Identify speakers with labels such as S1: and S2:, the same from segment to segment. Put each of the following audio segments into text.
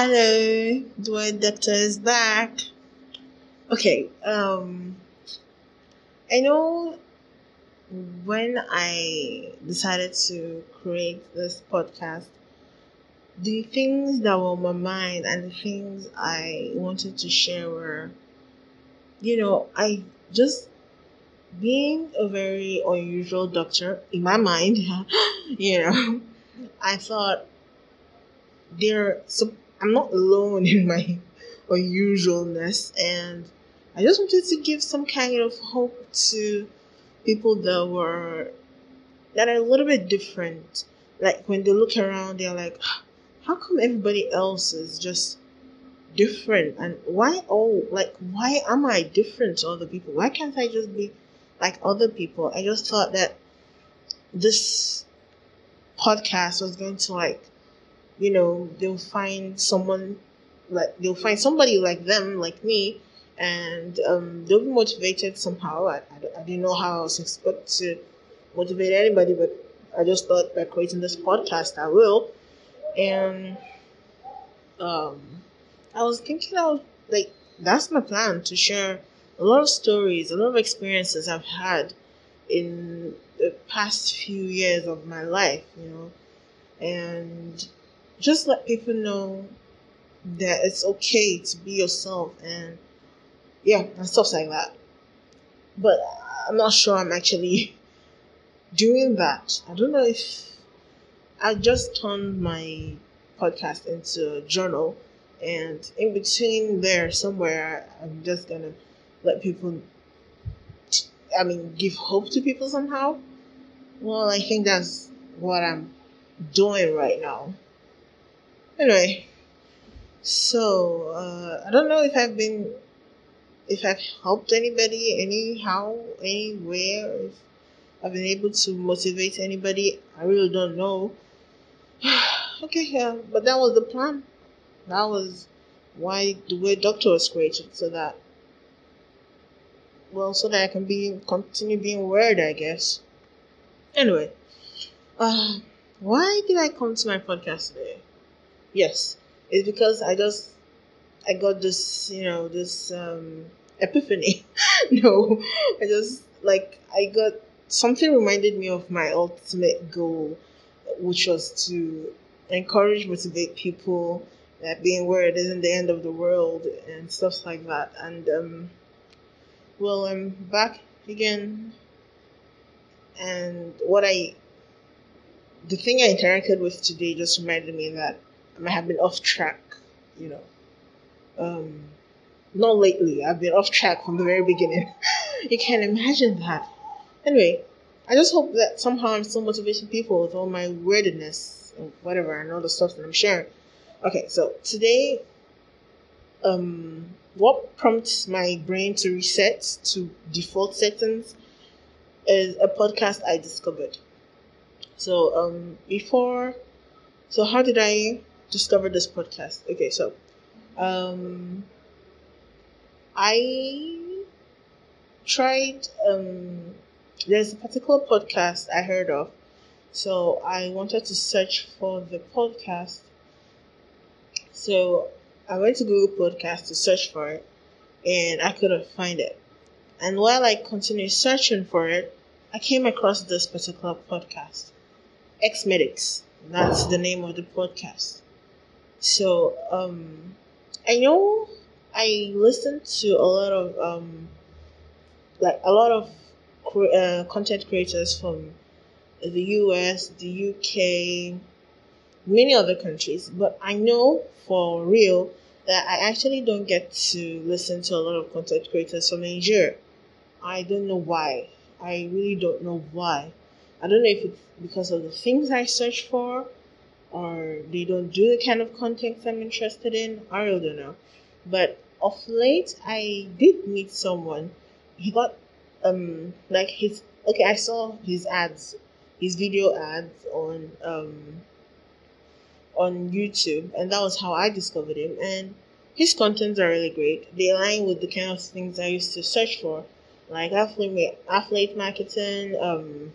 S1: Hello, Weird Doctor is back. Okay, um, I know when I decided to create this podcast, the things that were on my mind and the things I wanted to share were, you know, I just being a very unusual doctor in my mind, you know, I thought there so I'm not alone in my unusualness and I just wanted to give some kind of hope to people that were that are a little bit different. Like when they look around they're like ah, how come everybody else is just different and why oh like why am I different to other people? Why can't I just be like other people? I just thought that this podcast was going to like you know they'll find someone like they'll find somebody like them like me and um, they'll be motivated somehow. I, I, I didn't know how i was expect to motivate anybody but i just thought by creating this podcast i will. And um, i was thinking of like that's my plan to share a lot of stories a lot of experiences i've had in the past few years of my life you know. And just let people know that it's okay to be yourself and yeah and stuff like that. But i'm not sure i'm actually doing that. I don't know if i just turned my podcast into a journal and in between there somewhere i'm just gonna let people i mean give hope to people somehow. Well i think that's what i'm doing right now Anyway, so uh, I don't know if I've been, if I've helped anybody anyhow, anywhere, if I've been able to motivate anybody. I really don't know. okay, yeah, but that was the plan. That was why the Weird Doctor was created, so that well, so that I can be continue being weird, I guess. Anyway, uh, why did I come to my podcast today? Yes, it's because I just I got this, you know, this um epiphany. no, I just like I got something reminded me of my ultimate goal, which was to encourage, motivate people that being where it isn't the end of the world and stuff like that. And um, well, I'm back again, and what I the thing I interacted with today just reminded me that I have been off track, you know. Um, not lately. I've been off track from the very beginning. you can't imagine that. Anyway, I just hope that somehow I'm still motivating people with all my weirdness and whatever and all the stuff that I'm sharing. Okay, so today, um, what prompts my brain to reset to default settings is a podcast I discovered. So, um, before, so how did I discovered this podcast. Okay, so um, I tried. Um, there's a particular podcast I heard of, so I wanted to search for the podcast. So I went to Google Podcast to search for it, and I couldn't find it. And while I continued searching for it, I came across this particular podcast, X Medix. That's the name of the podcast. So um, I know I listen to a lot of um, like a lot of uh, content creators from the US, the UK, many other countries, but I know for real that I actually don't get to listen to a lot of content creators from Nigeria. I don't know why. I really don't know why. I don't know if it's because of the things I search for or they don't do the kind of content I'm interested in. I don't know. But of late, I did meet someone. He got um like his okay. I saw his ads, his video ads on um on YouTube, and that was how I discovered him. And his contents are really great. They align with the kind of things I used to search for, like affiliate affiliate marketing, um,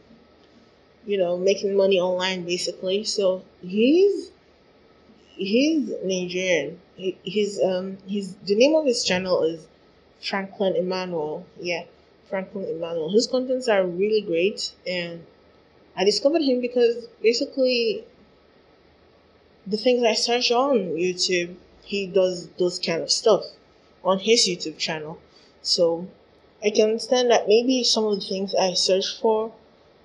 S1: you know, making money online basically. So he's he's Nigerian. He, he's um he's the name of his channel is Franklin Emmanuel. Yeah, Franklin Emmanuel. His contents are really great, and I discovered him because basically the things I search on YouTube, he does those kind of stuff on his YouTube channel. So I can understand that maybe some of the things I search for,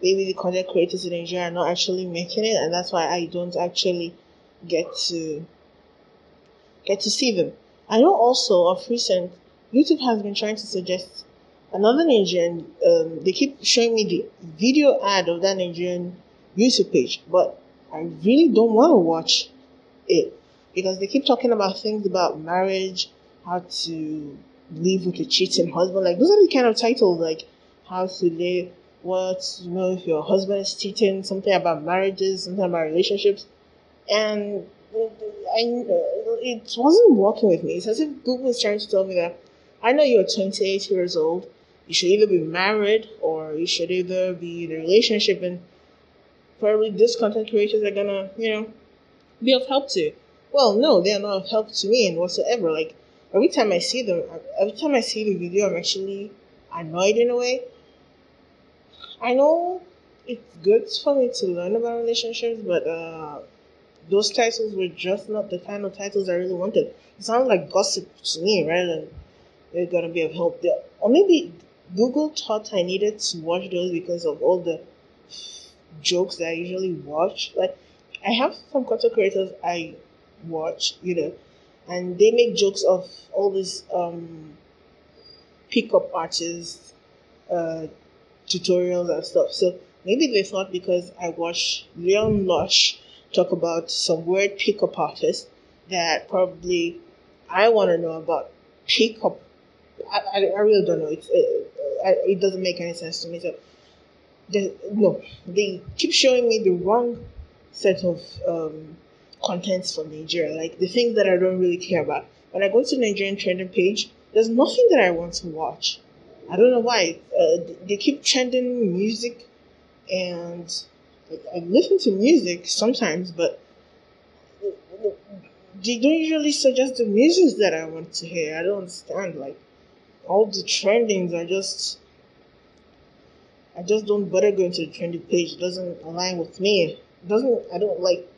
S1: maybe the content creators in Nigeria are not actually making it, and that's why I don't actually get to get to see them. I know also of recent YouTube has been trying to suggest another Nigerian. Um, they keep showing me the video ad of that Nigerian YouTube page, but I really don't want to watch it because they keep talking about things about marriage, how to live with a cheating husband. Like those are the kind of titles like how to live, what you know if your husband is cheating, something about marriages, something about relationships, and I, it wasn't working with me. It's as if Google is trying to tell me that I know you're 28 years old. You should either be married or you should either be in a relationship, and probably these content creators are gonna, you know, be of help to. Well, no, they are not of help to me and whatsoever. Like every time I see them, every time I see the video, I'm actually annoyed in a way. I know it's good for me to learn about relationships, but uh, those titles were just not the kind of titles I really wanted. It sounds like gossip to me rather than they're gonna be of help there. Or maybe Google thought I needed to watch those because of all the jokes that I usually watch. Like I have some content creators I watch, you know, and they make jokes of all these um, pickup artists, uh, tutorials and stuff. So maybe they thought because I watched Leon Lush talk about some weird pickup artists that probably I want to know about pickup. I, I, I really don't know. It's, it, it doesn't make any sense to me. So, no, they keep showing me the wrong set of um, contents for Nigeria, like the things that I don't really care about. When I go to Nigerian trending page, there's nothing that I want to watch. I don't know why. Uh, they keep trending music, and like, I listen to music sometimes, but they don't usually suggest the music that I want to hear. I don't understand. Like all the trendings are just. I just don't bother going to the trending page. It doesn't align with me. It doesn't. I don't like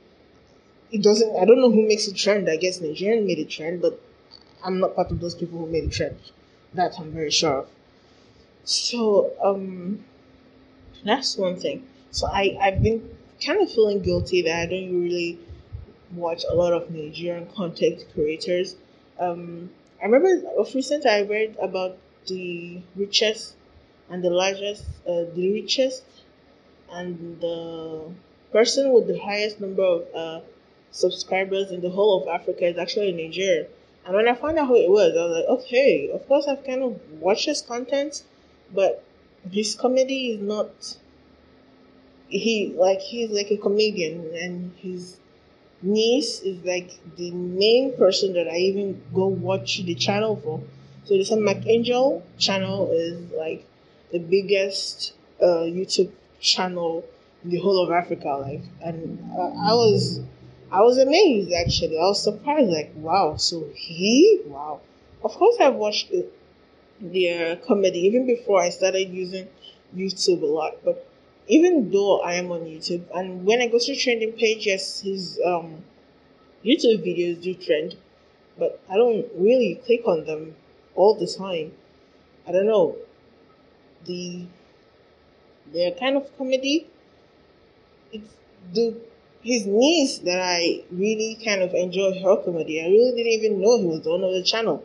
S1: it doesn't I don't know who makes a trend. I guess Nigerian made a trend, but I'm not part of those people who made a trend. That I'm very sure of. So um that's one thing. So I, I've been kind of feeling guilty that I don't really watch a lot of Nigerian content creators. Um I remember of recent I read about the richest and the largest uh, the richest and the person with the highest number of uh, subscribers in the whole of Africa is actually Nigeria. And when I found out who it was, I was like, okay, of course I've kind of watched his content, but his comedy is not. He like he's like a comedian, and his niece is like the main person that I even go watch the channel for. So the Mark Angel channel is like the biggest uh, YouTube channel in the whole of Africa. Like, and uh, I was I was amazed actually. I was surprised, like, wow, so he, wow. Of course, I've watched their comedy even before I started using YouTube a lot, but even though I am on YouTube, and when I go to trending page, yes, his um, YouTube videos do trend, but I don't really click on them all the time. I don't know. The their kind of comedy, it's the his niece that I really kind of enjoy her comedy. I really didn't even know he was the owner of the channel.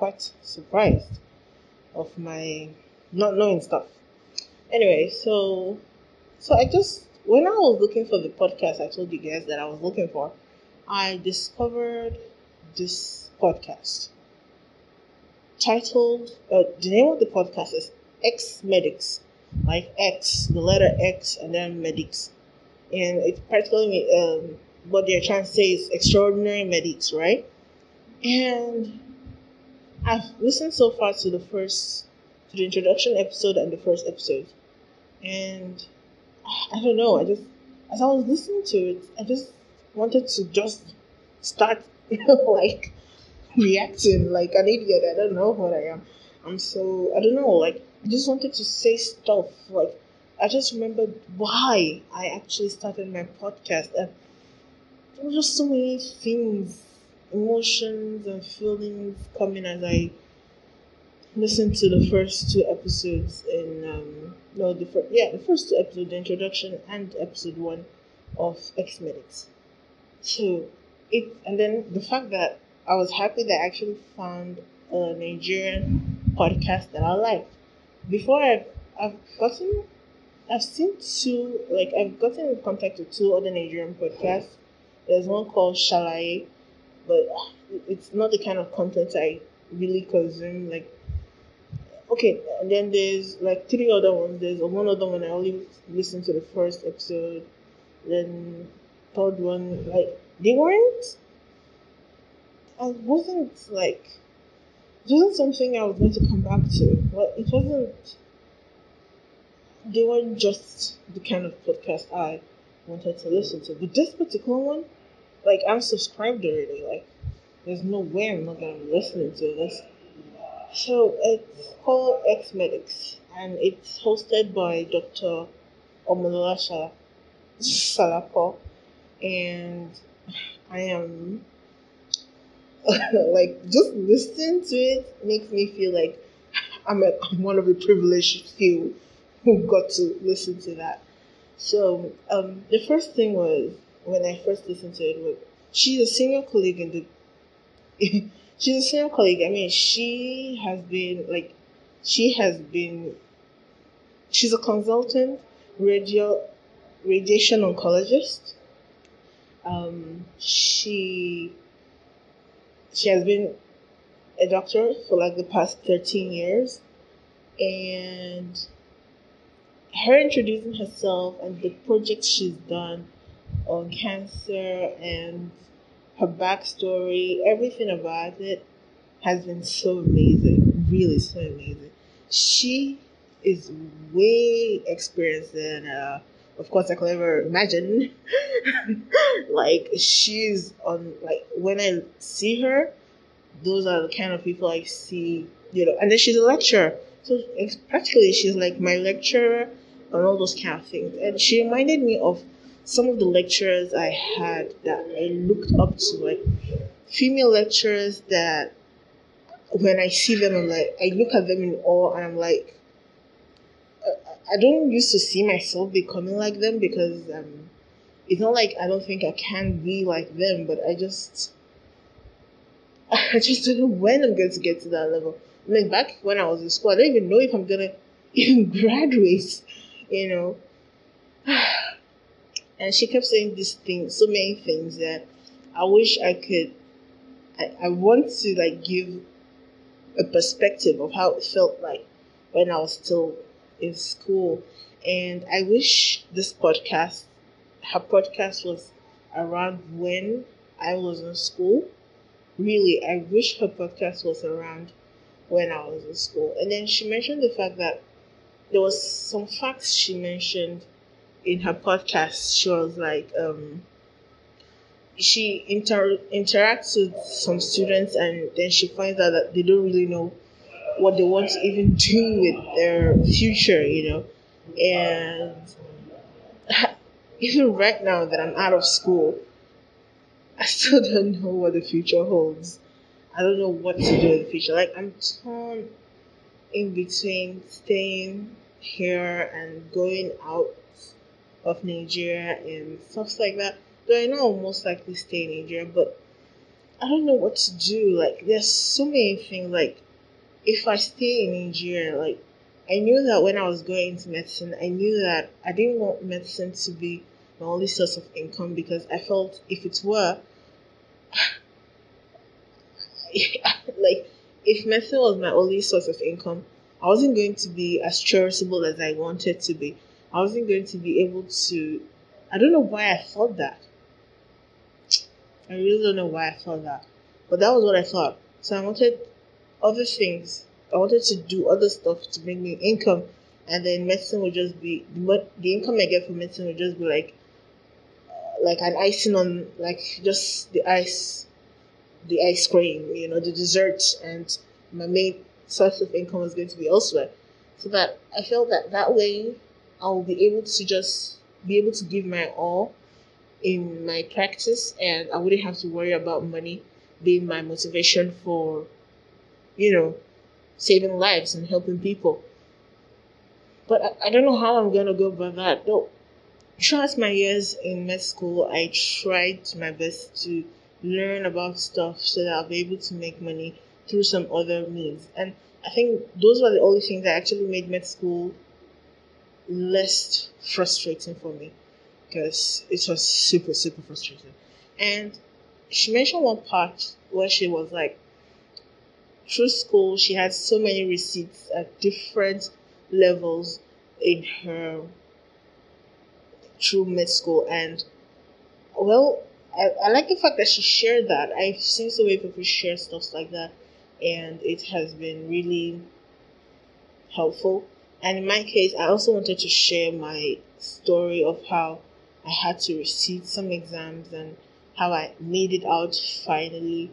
S1: Quite surprised of my not knowing stuff. Anyway, so so I just when I was looking for the podcast I told you guys that I was looking for, I discovered this podcast titled uh, the name of the podcast is X Medix, like X, the letter X, and then Medics and it's practically um, what they're trying to say is extraordinary medics, right? And I've listened so far to the first, to the introduction episode and the first episode, and ah, I don't know. I just as I was listening to it, I just wanted to just start like reacting like an idiot. I don't know what I am. I'm so I don't know. Like I just wanted to say stuff. Like I just remembered why I actually started my podcast, and there were just so many things, emotions and feelings coming as I listened to the first two episodes in um no the first yeah the first two episodes the introduction and episode one of X Medix. So it and then the fact that I was happy that I actually found a Nigerian podcast that I liked. Before I've, I've gotten, I've seen two, like I've gotten in contact with two other Nigerian podcasts. There's one called Shalai, but it's not the kind of content I really consume. Like, okay, and then there's like three other ones. There's one other one I only listened to the first episode. Then third one, like they weren't I wasn't like it wasn't something I was going to come back to. But it wasn't they weren't just the kind of podcast I wanted to listen to. But this particular one, like I'm subscribed already. Like there's no way I'm not gonna be listening to this. So it's called X Medix and it's hosted by Dr. Omolola Salako and I am like just listening to it makes me feel like I'm, a, I'm one of the privileged few who got to listen to that. So um, the first thing was when I first listened to it was she's a senior colleague in the she's a senior colleague. I mean she has been like she has been she's a consultant radio radiation oncologist. Um, she she has been a doctor for like the past 13 years and her introducing herself and the projects she's done on cancer and her backstory, everything about it has been so amazing, really so amazing. She is way experienced than, uh, of course, I could ever imagine. like she's on like when I see her, those are the kind of people I see, you know. And then she's a lecturer, so practically she's like my lecturer and all those kind of things. And she reminded me of some of the lecturers I had that I looked up to, like female lecturers that when I see them, I'm like, I look at them in awe and I'm like, I don't used to see myself becoming like them because um, it's not like I don't think I can be like them, but I just I just don't know when I'm going to get to that level. I mean, back when I was in school, I don't even know if I'm gonna even graduate, you know. And she kept saying these things, so many things that I wish I could. I, I want to like give a perspective of how it felt like when I was still in school, and I wish this podcast her podcast was around when I was in school. Really, I wish her podcast was around when I was in school. And then she mentioned the fact that there was some facts she mentioned in her podcast. She was like, um, she inter- interacts with some students and then she finds out that they don't really know what they want to even do with their future, you know. And even right now that I'm out of school, I still don't know what the future holds. I don't know what to do in the future. Like I'm torn in between staying here and going out of Nigeria and stuff like that. Though I know I'll most likely stay in Nigeria, but I don't know what to do. Like there's so many things. Like if I stay in Nigeria, like I knew that when I was going into medicine, I knew that I didn't want medicine to be my only source of income because I felt if it were, like, if medicine was my only source of income, I wasn't going to be as charitable as I wanted to be. I wasn't going to be able to. I don't know why I thought that. I really don't know why I thought that. But that was what I thought. So I wanted other things I wanted to do other stuff to bring me income, and then medicine would just be the income I get from medicine would just be like uh, like an icing on like just the ice the ice cream, you know, the dessert, and my main source of income was going to be elsewhere. So that I felt that that way I'll be able to just be able to give my all in my practice and I wouldn't have to worry about money being my motivation for, you know, saving lives and helping people. But I, I don't know how I'm gonna go about that. Though throughout my years in med school I tried my best to learn about stuff so that I'll be able to make money through some other means. And I think those were the only things that actually made med school less frustrating for me because it was super, super frustrating. And she mentioned one part where she was like, through school, she had so many resits at different levels in her through med school. And well, I, I like the fact that she shared that. I've seen so many people share stuff like that, and it has been really helpful. And in my case, I also wanted to share my story of how I had to resit some exams and how I made it out finally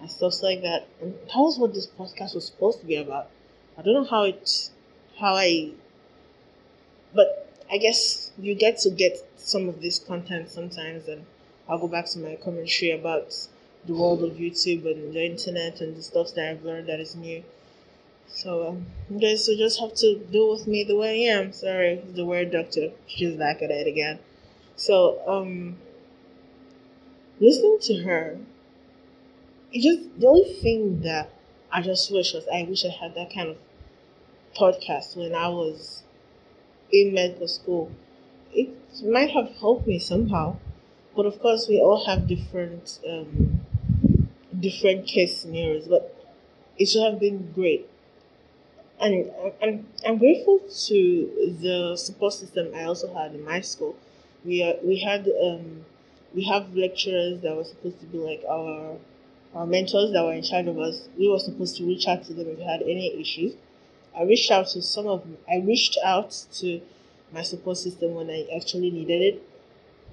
S1: and stuff like that. And that was what this podcast was supposed to be about. I don't know how it, how I, but I guess you get to get some of this content sometimes and I'll go back to my commentary about the world of YouTube and the internet and the stuff that I've learned that is new. So um, you guys will just have to deal with me the way I am. Sorry, the weird doctor. She's back at it again. So um, listening to her, it just the only thing that I just wish was I wish I had that kind of podcast when I was in medical school. It might have helped me somehow but of course, we all have different um, different case scenarios. But it should have been great, and I'm I'm grateful to the support system I also had in my school. We are, we had um, we have lecturers that were supposed to be like our our mentors that were in charge of us. We were supposed to reach out to them if we had any issues. I reached out to some of them. I reached out to my support system when I actually needed it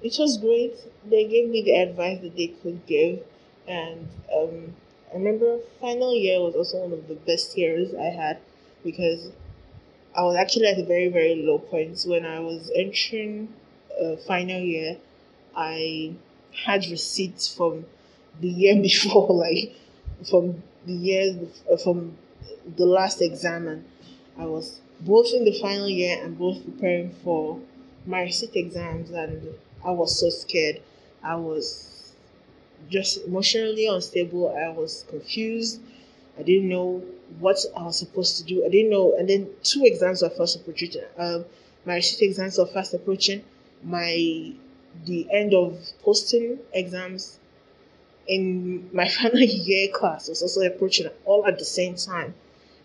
S1: it was great. They gave me the advice that they could give, and um, I remember final year was also one of the best years I had because I was actually at a very very low point when I was entering uh, final year. I had resits from the year before, like from the years from the last exam, and I was both in the final year and both preparing for my resit exams and I was so scared. I was just emotionally unstable. I was confused. I didn't know what I was supposed to do. I didn't know. And then two exams were fast approaching. Um, my resit exams were fast approaching. My the end of posting exams in my final year class was also approaching all at the same time,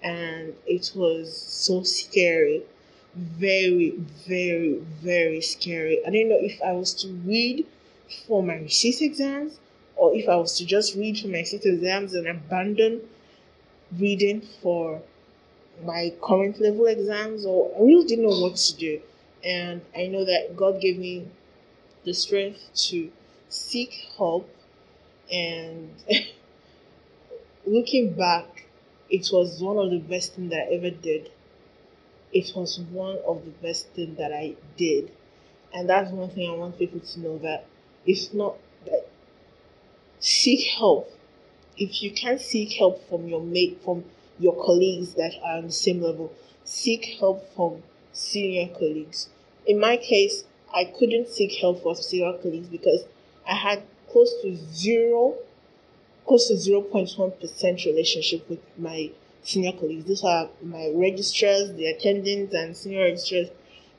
S1: and it was so scary very, very, very scary. I didn't know if I was to read for my resit exams or if I was to just read for my resit exams and abandon reading for my current level exams or I really didn't know what to do. And I know that God gave me the strength to seek help and looking back, it was one of the best things that I ever did it was one of the best things that I did. And that's one thing I want people to know that it's not that seek help. If you can't seek help from your mate, from your colleagues that are on the same level, seek help from senior colleagues. In my case, I couldn't seek help from senior colleagues because I had close to zero, close to 0.1% relationship with my senior colleagues. Those are my registrars, the attendants, and senior registrars.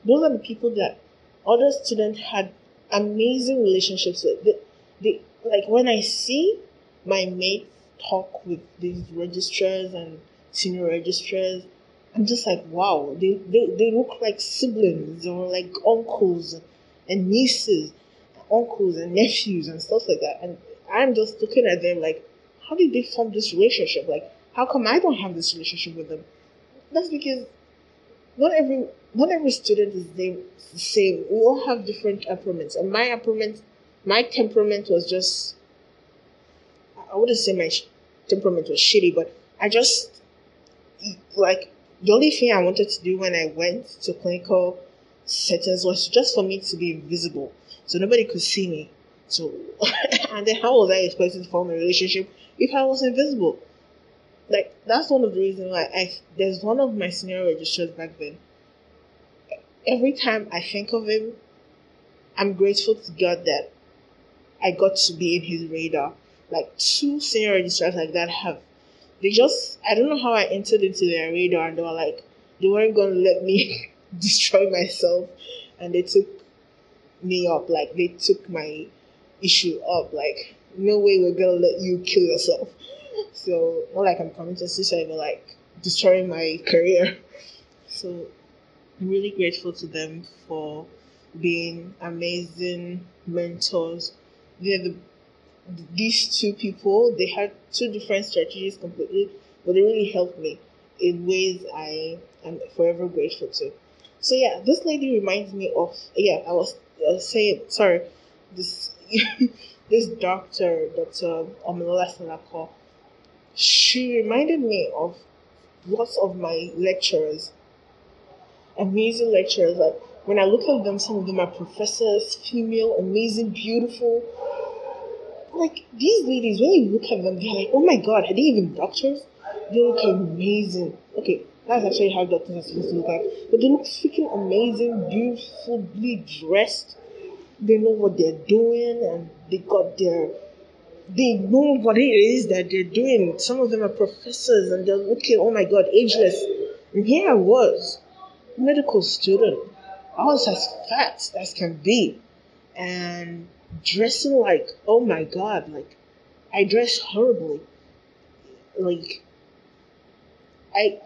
S1: Those are the people that other students had amazing relationships with. They, they, like when I see my mates talk with these registrars and senior registrars, I'm just like, wow, they, they, they look like siblings or like uncles and nieces, uncles and nephews and stuff like that. And I'm just looking at them like, how did they form this relationship? Like, how come I don't have this relationship with them? That's because not every not every student is the same. We all have different temperaments, and my temperament my temperament was just, I wouldn't say my temperament was shitty, but I just, like, the only thing I wanted to do when I went to clinical settings was just for me to be invisible. So nobody could see me. So, and then how was I expected to form a relationship if I was invisible? Like, that's one of the reasons why I, there's one of my senior registrars back then. Every time I think of him, I'm grateful to God that I got to be in his radar. Like two senior registrars like that have they just I don't know how I entered into their radar and they were like they weren't gonna let me destroy myself. And they took me up like they took my issue up like no way we're gonna let you kill yourself. So not like i'm committing suicide but like destroying my career. So i'm really grateful to them for being amazing mentors. They're the these two people they had two different strategies completely but they really helped me in ways i am forever grateful to. So yeah this lady reminds me of yeah i was uh, saying sorry this this doctor dr Omolola Salako, she reminded me of lots of my lecturers amazing lecturers. Like when i look at them some of them are professors female amazing beautiful like these ladies, when you look at them, they're like, oh my god, are they even doctors? They look amazing. Okay, that's actually how doctors are supposed to look like. But they look freaking amazing, beautifully dressed. They know what they're doing and they got their they know what it is that they're doing. Some of them are professors and they're looking, oh my god, ageless. And here I was, medical student. I was as fat as can be. And dressing like oh my god like i dress horribly. Like I,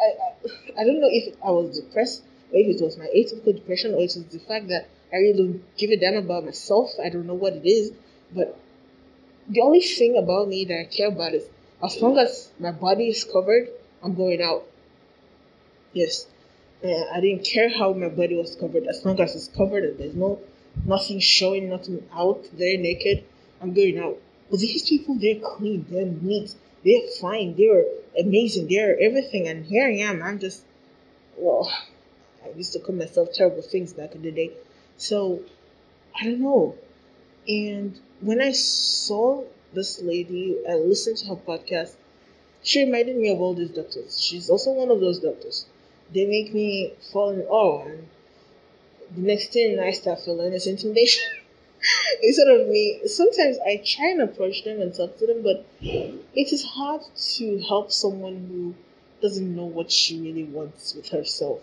S1: I i i don't know if i was depressed or if it was my atypical depression or it was the fact that i really don't give a damn about myself. I don't know what it is. But the only thing about me that i care about is as long as my body is covered i'm going out. Yes. Uh, i didn't care how my body was covered. As long as it's covered and there's no nothing showing, nothing out. They're naked. I'm going out. But these people, they're clean, they're neat, they're fine, they're amazing, they're everything. And here I am. I'm just, well, I used to call myself terrible things back in the day. So, I don't know. And when I saw this lady, I listened to her podcast. She reminded me of all these doctors. She's also one of those doctors. They make me fall in awe and the next thing I start feeling is intimidation. Instead of me, sometimes I try and approach them and talk to them, but it is hard to help someone who doesn't know what she really wants with herself.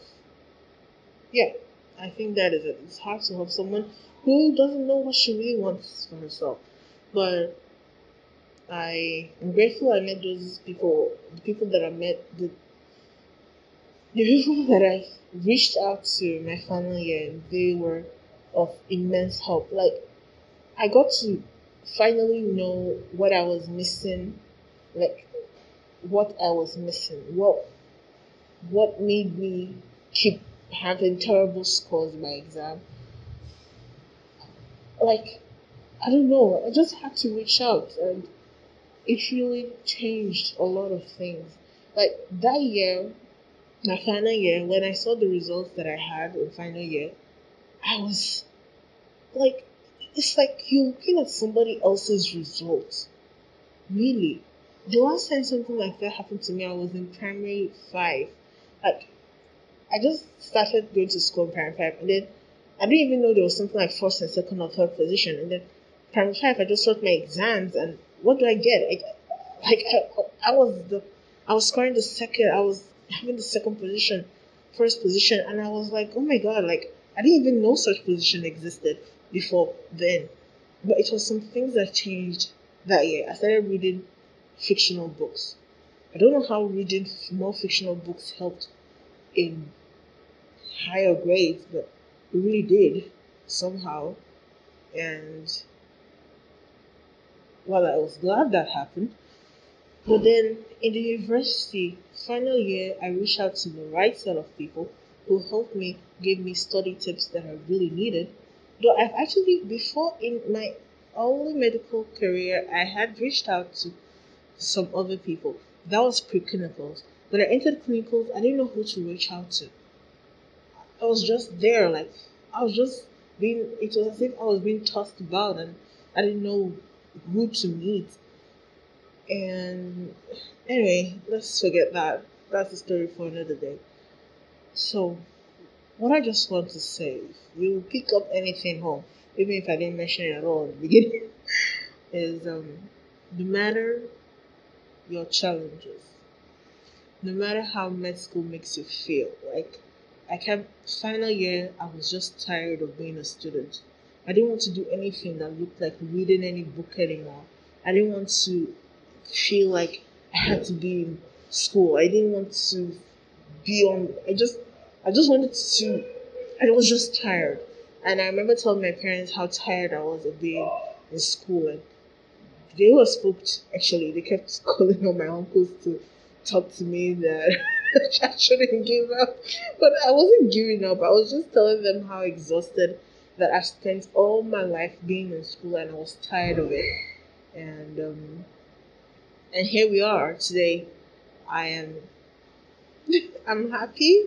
S1: Yeah, I think that is it. It's hard to help someone who doesn't know what she really wants for herself. But I am grateful I met those people, the people that I met, the, the people that I reached out to my family and they were of immense help. Like, I got to finally know what I was missing, like, what I was missing, what what made me keep having terrible scores in my exam. Like, I don't know, I just had to reach out and it really changed a lot of things. Like that year, my final year, when I saw the results that I had in final year, I was like, it's like you're looking at somebody else's results. Really. The last time something like that happened to me, I was in primary five. Like, I just started going to school in primary five, and then I didn't even know there was something like first and second or third position. And then primary five, I just wrote my exams, and what do I get? I, like, I, I was the, I was scoring the second. I was having the second position, first position, and I was like, oh my god, like I didn't even know such position existed before then. But it was some things that changed that year. I started reading fictional books. I don't know how reading more fictional books helped in higher grades, but it really did somehow. And while I was glad that happened, but then in the university final year, I reached out to the right set of people who helped me, gave me study tips that I really needed. Though I've actually before in my early medical career, I had reached out to some other people. That was pre-clinicals. When I entered clinicals, I didn't know who to reach out to. I was just there, like I was just being. It was as if I was being tossed about, and I didn't know who to meet. And anyway, let's forget that. That's a story for another day. So, what I just want to say, you pick up anything home, even if I didn't mention it at all in the beginning, is um, no matter your challenges, no matter how med school makes you feel, like I kept final year, I was just tired of being a student. I didn't want to do anything that looked like reading any book anymore. I didn't want to feel like I had to be in school. I didn't want to be on. I just, I just wanted to. I was just tired, and I remember telling my parents how tired I was of being in school, and they were spooked. Actually, they kept calling on my uncles to talk to me that I shouldn't give up, but I wasn't giving up. I was just telling them how exhausted that I spent all my life being in school, and I was tired of it, and um, and here we are today. I am I'm happy.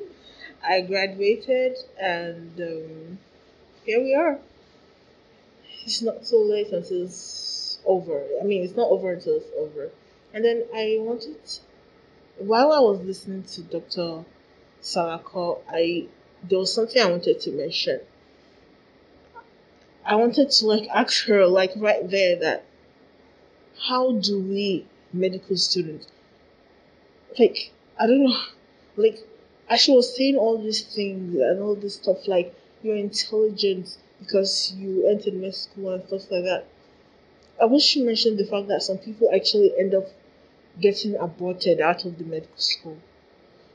S1: I graduated and um, here we are. It's not so late until it's over. I mean, it's not over until it's over. And then I wanted, while I was listening to Dr. Salako, I there was something I wanted to mention. I wanted to like ask her like right there that how do we medical student. Like, I don't know, like, as she was saying all these things and all this stuff, like, you're intelligent because you entered med school and stuff like that. I wish she mentioned the fact that some people actually end up getting aborted out of the medical school.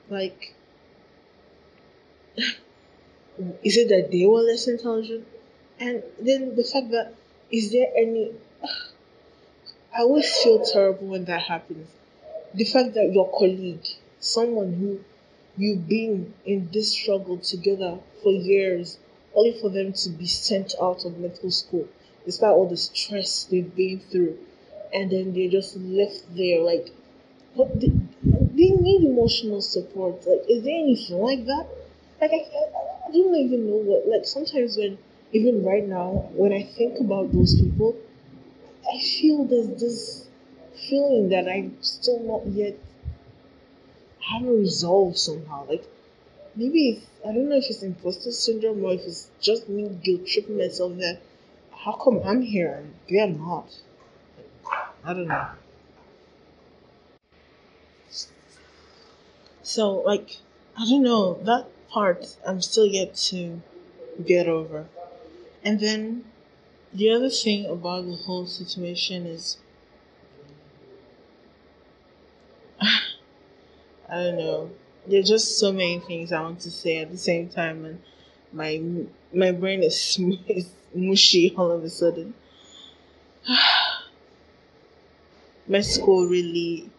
S1: Like, is it that they were less intelligent? And then the fact that, is there any. I always feel terrible when that happens. The fact that your colleague, someone who you've been in this struggle together for years, only for them to be sent out of medical school, despite all the stress they've been through, and then they're just left there like, they, need emotional support. Like, is there anything like that? Like, I, I, I don't even know what. Like, sometimes when, even right now, when I think about those people, feel there's this feeling that I'm still not yet haven't resolved somehow. Like maybe if, I don't know if it's imposter syndrome or if it's just me guilt tripping myself that how come I'm here and they're not? I don't know. So like I don't know that part I'm still yet to get over. And then the other thing about the whole situation is I don't know. There's just so many things I want to say at the same time, and my my brain is, is mushy all of a sudden. my school really,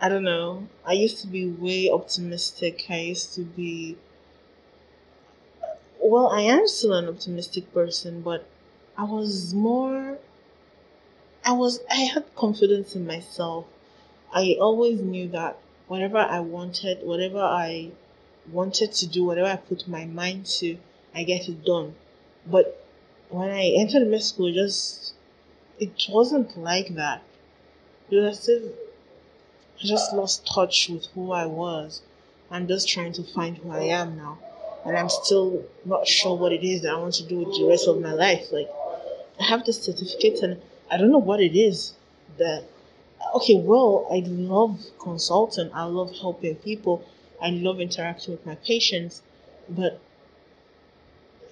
S1: I don't know. I used to be way optimistic. I used to be, well, I am still an optimistic person, but I was more I was I had confidence in myself. I always knew that whatever I wanted, whatever I wanted to do, whatever I put my mind to, I get it done. But when I entered med school, just it wasn't like that. It was as I just lost touch with who I was. I'm just trying to find who I am now. And I'm still not sure what it is that I want to do with the rest of my life. Like have the certificate and I don't know what it is that okay, well, I love consulting, I love helping people, I love interacting with my patients, but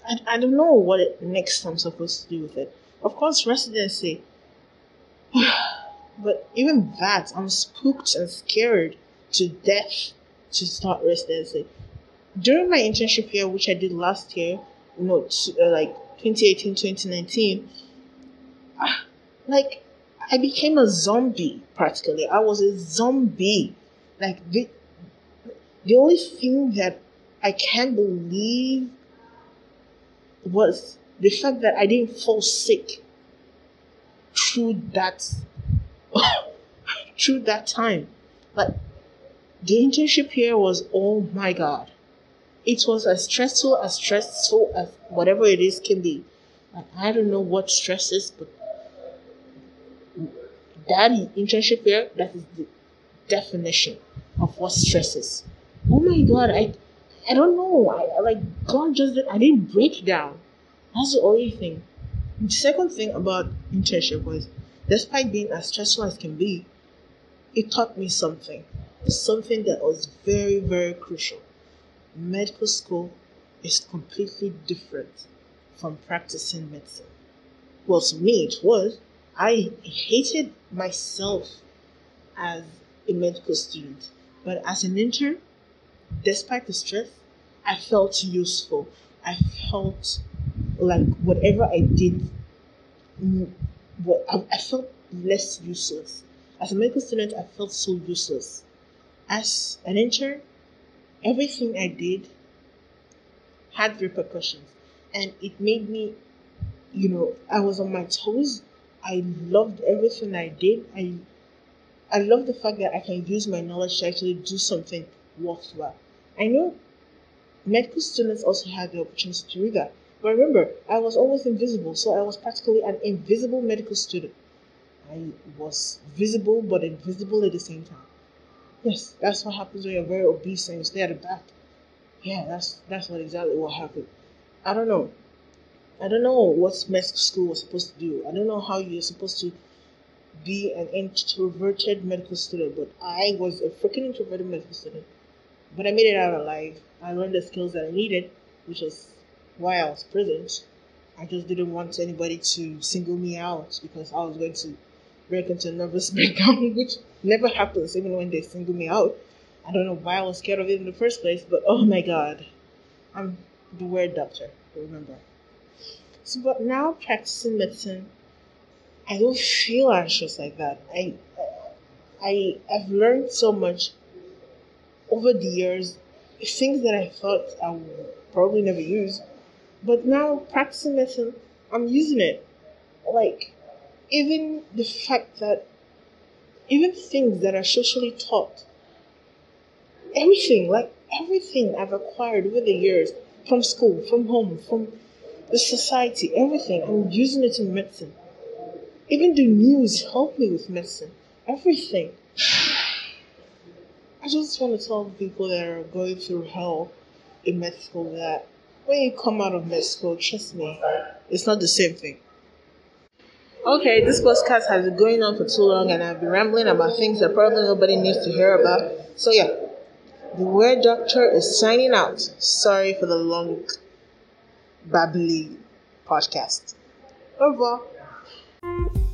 S1: I, I don't know what it, next I'm supposed to do with it. Of course, residency, but even that, I'm spooked and scared to death to start residency. During my internship year, which I did last year, you know, uh, like 2018, 2019, ah, like I became a zombie practically. I was a zombie. Like the, the only thing that I can't believe was the fact that I didn't fall sick through that through that time. Like the internship here was oh my god. It was as stressful as stressful as whatever it is can be. I don't know what stress is, but that internship here, that is the definition of what stress is. Oh my god, I I don't know. I like God just did, I didn't break down. That's the only thing. The second thing about internship was despite being as stressful as can be, it taught me something. Something that was very, very crucial. Medical school is completely different from practicing medicine. Well, to me, it was. I hated myself as a medical student, but as an intern, despite the stress, I felt useful. I felt like whatever I did, mm, what I, I felt less useless. As a medical student, I felt so useless. As an intern, everything I did had repercussions, and it made me, you know, I was on my toes. I loved everything I did. I I love the fact that I can use my knowledge to actually do something worthwhile. I know medical students also had the opportunity to do that. But remember, I was always invisible, so I was practically an invisible medical student. I was visible but invisible at the same time. Yes, that's what happens when you're very obese and you stay at the back. Yeah, that's that's what exactly what happened. I don't know. I don't know what medical school was supposed to do. I don't know how you're supposed to be an introverted medical student, but I was a freaking introverted medical student. But I made it out alive. I learned the skills that I needed, which is why I was present. I just didn't want anybody to single me out because I was going to break into a nervous breakdown, which never happens even when they single me out. I don't know why I was scared of it in the first place, but oh my god. I'm the weird doctor, remember. So but now practicing medicine, I don't feel anxious like that. I I I've learned so much over the years, things that I thought I would probably never use. But now practicing medicine, I'm using it. Like even the fact that even things that are socially taught, everything, like everything I've acquired over the years from school, from home, from the society, everything, I'm using it in medicine. Even the news help me with medicine. Everything. I just want to tell people that are going through hell in med school that when you come out of med school, trust me, it's not the same thing. Okay, this podcast has been going on for too long and I've been rambling about things that probably nobody needs to hear about. So, yeah, the Weird Doctor is signing out. Sorry for the long, babbly podcast. Au revoir.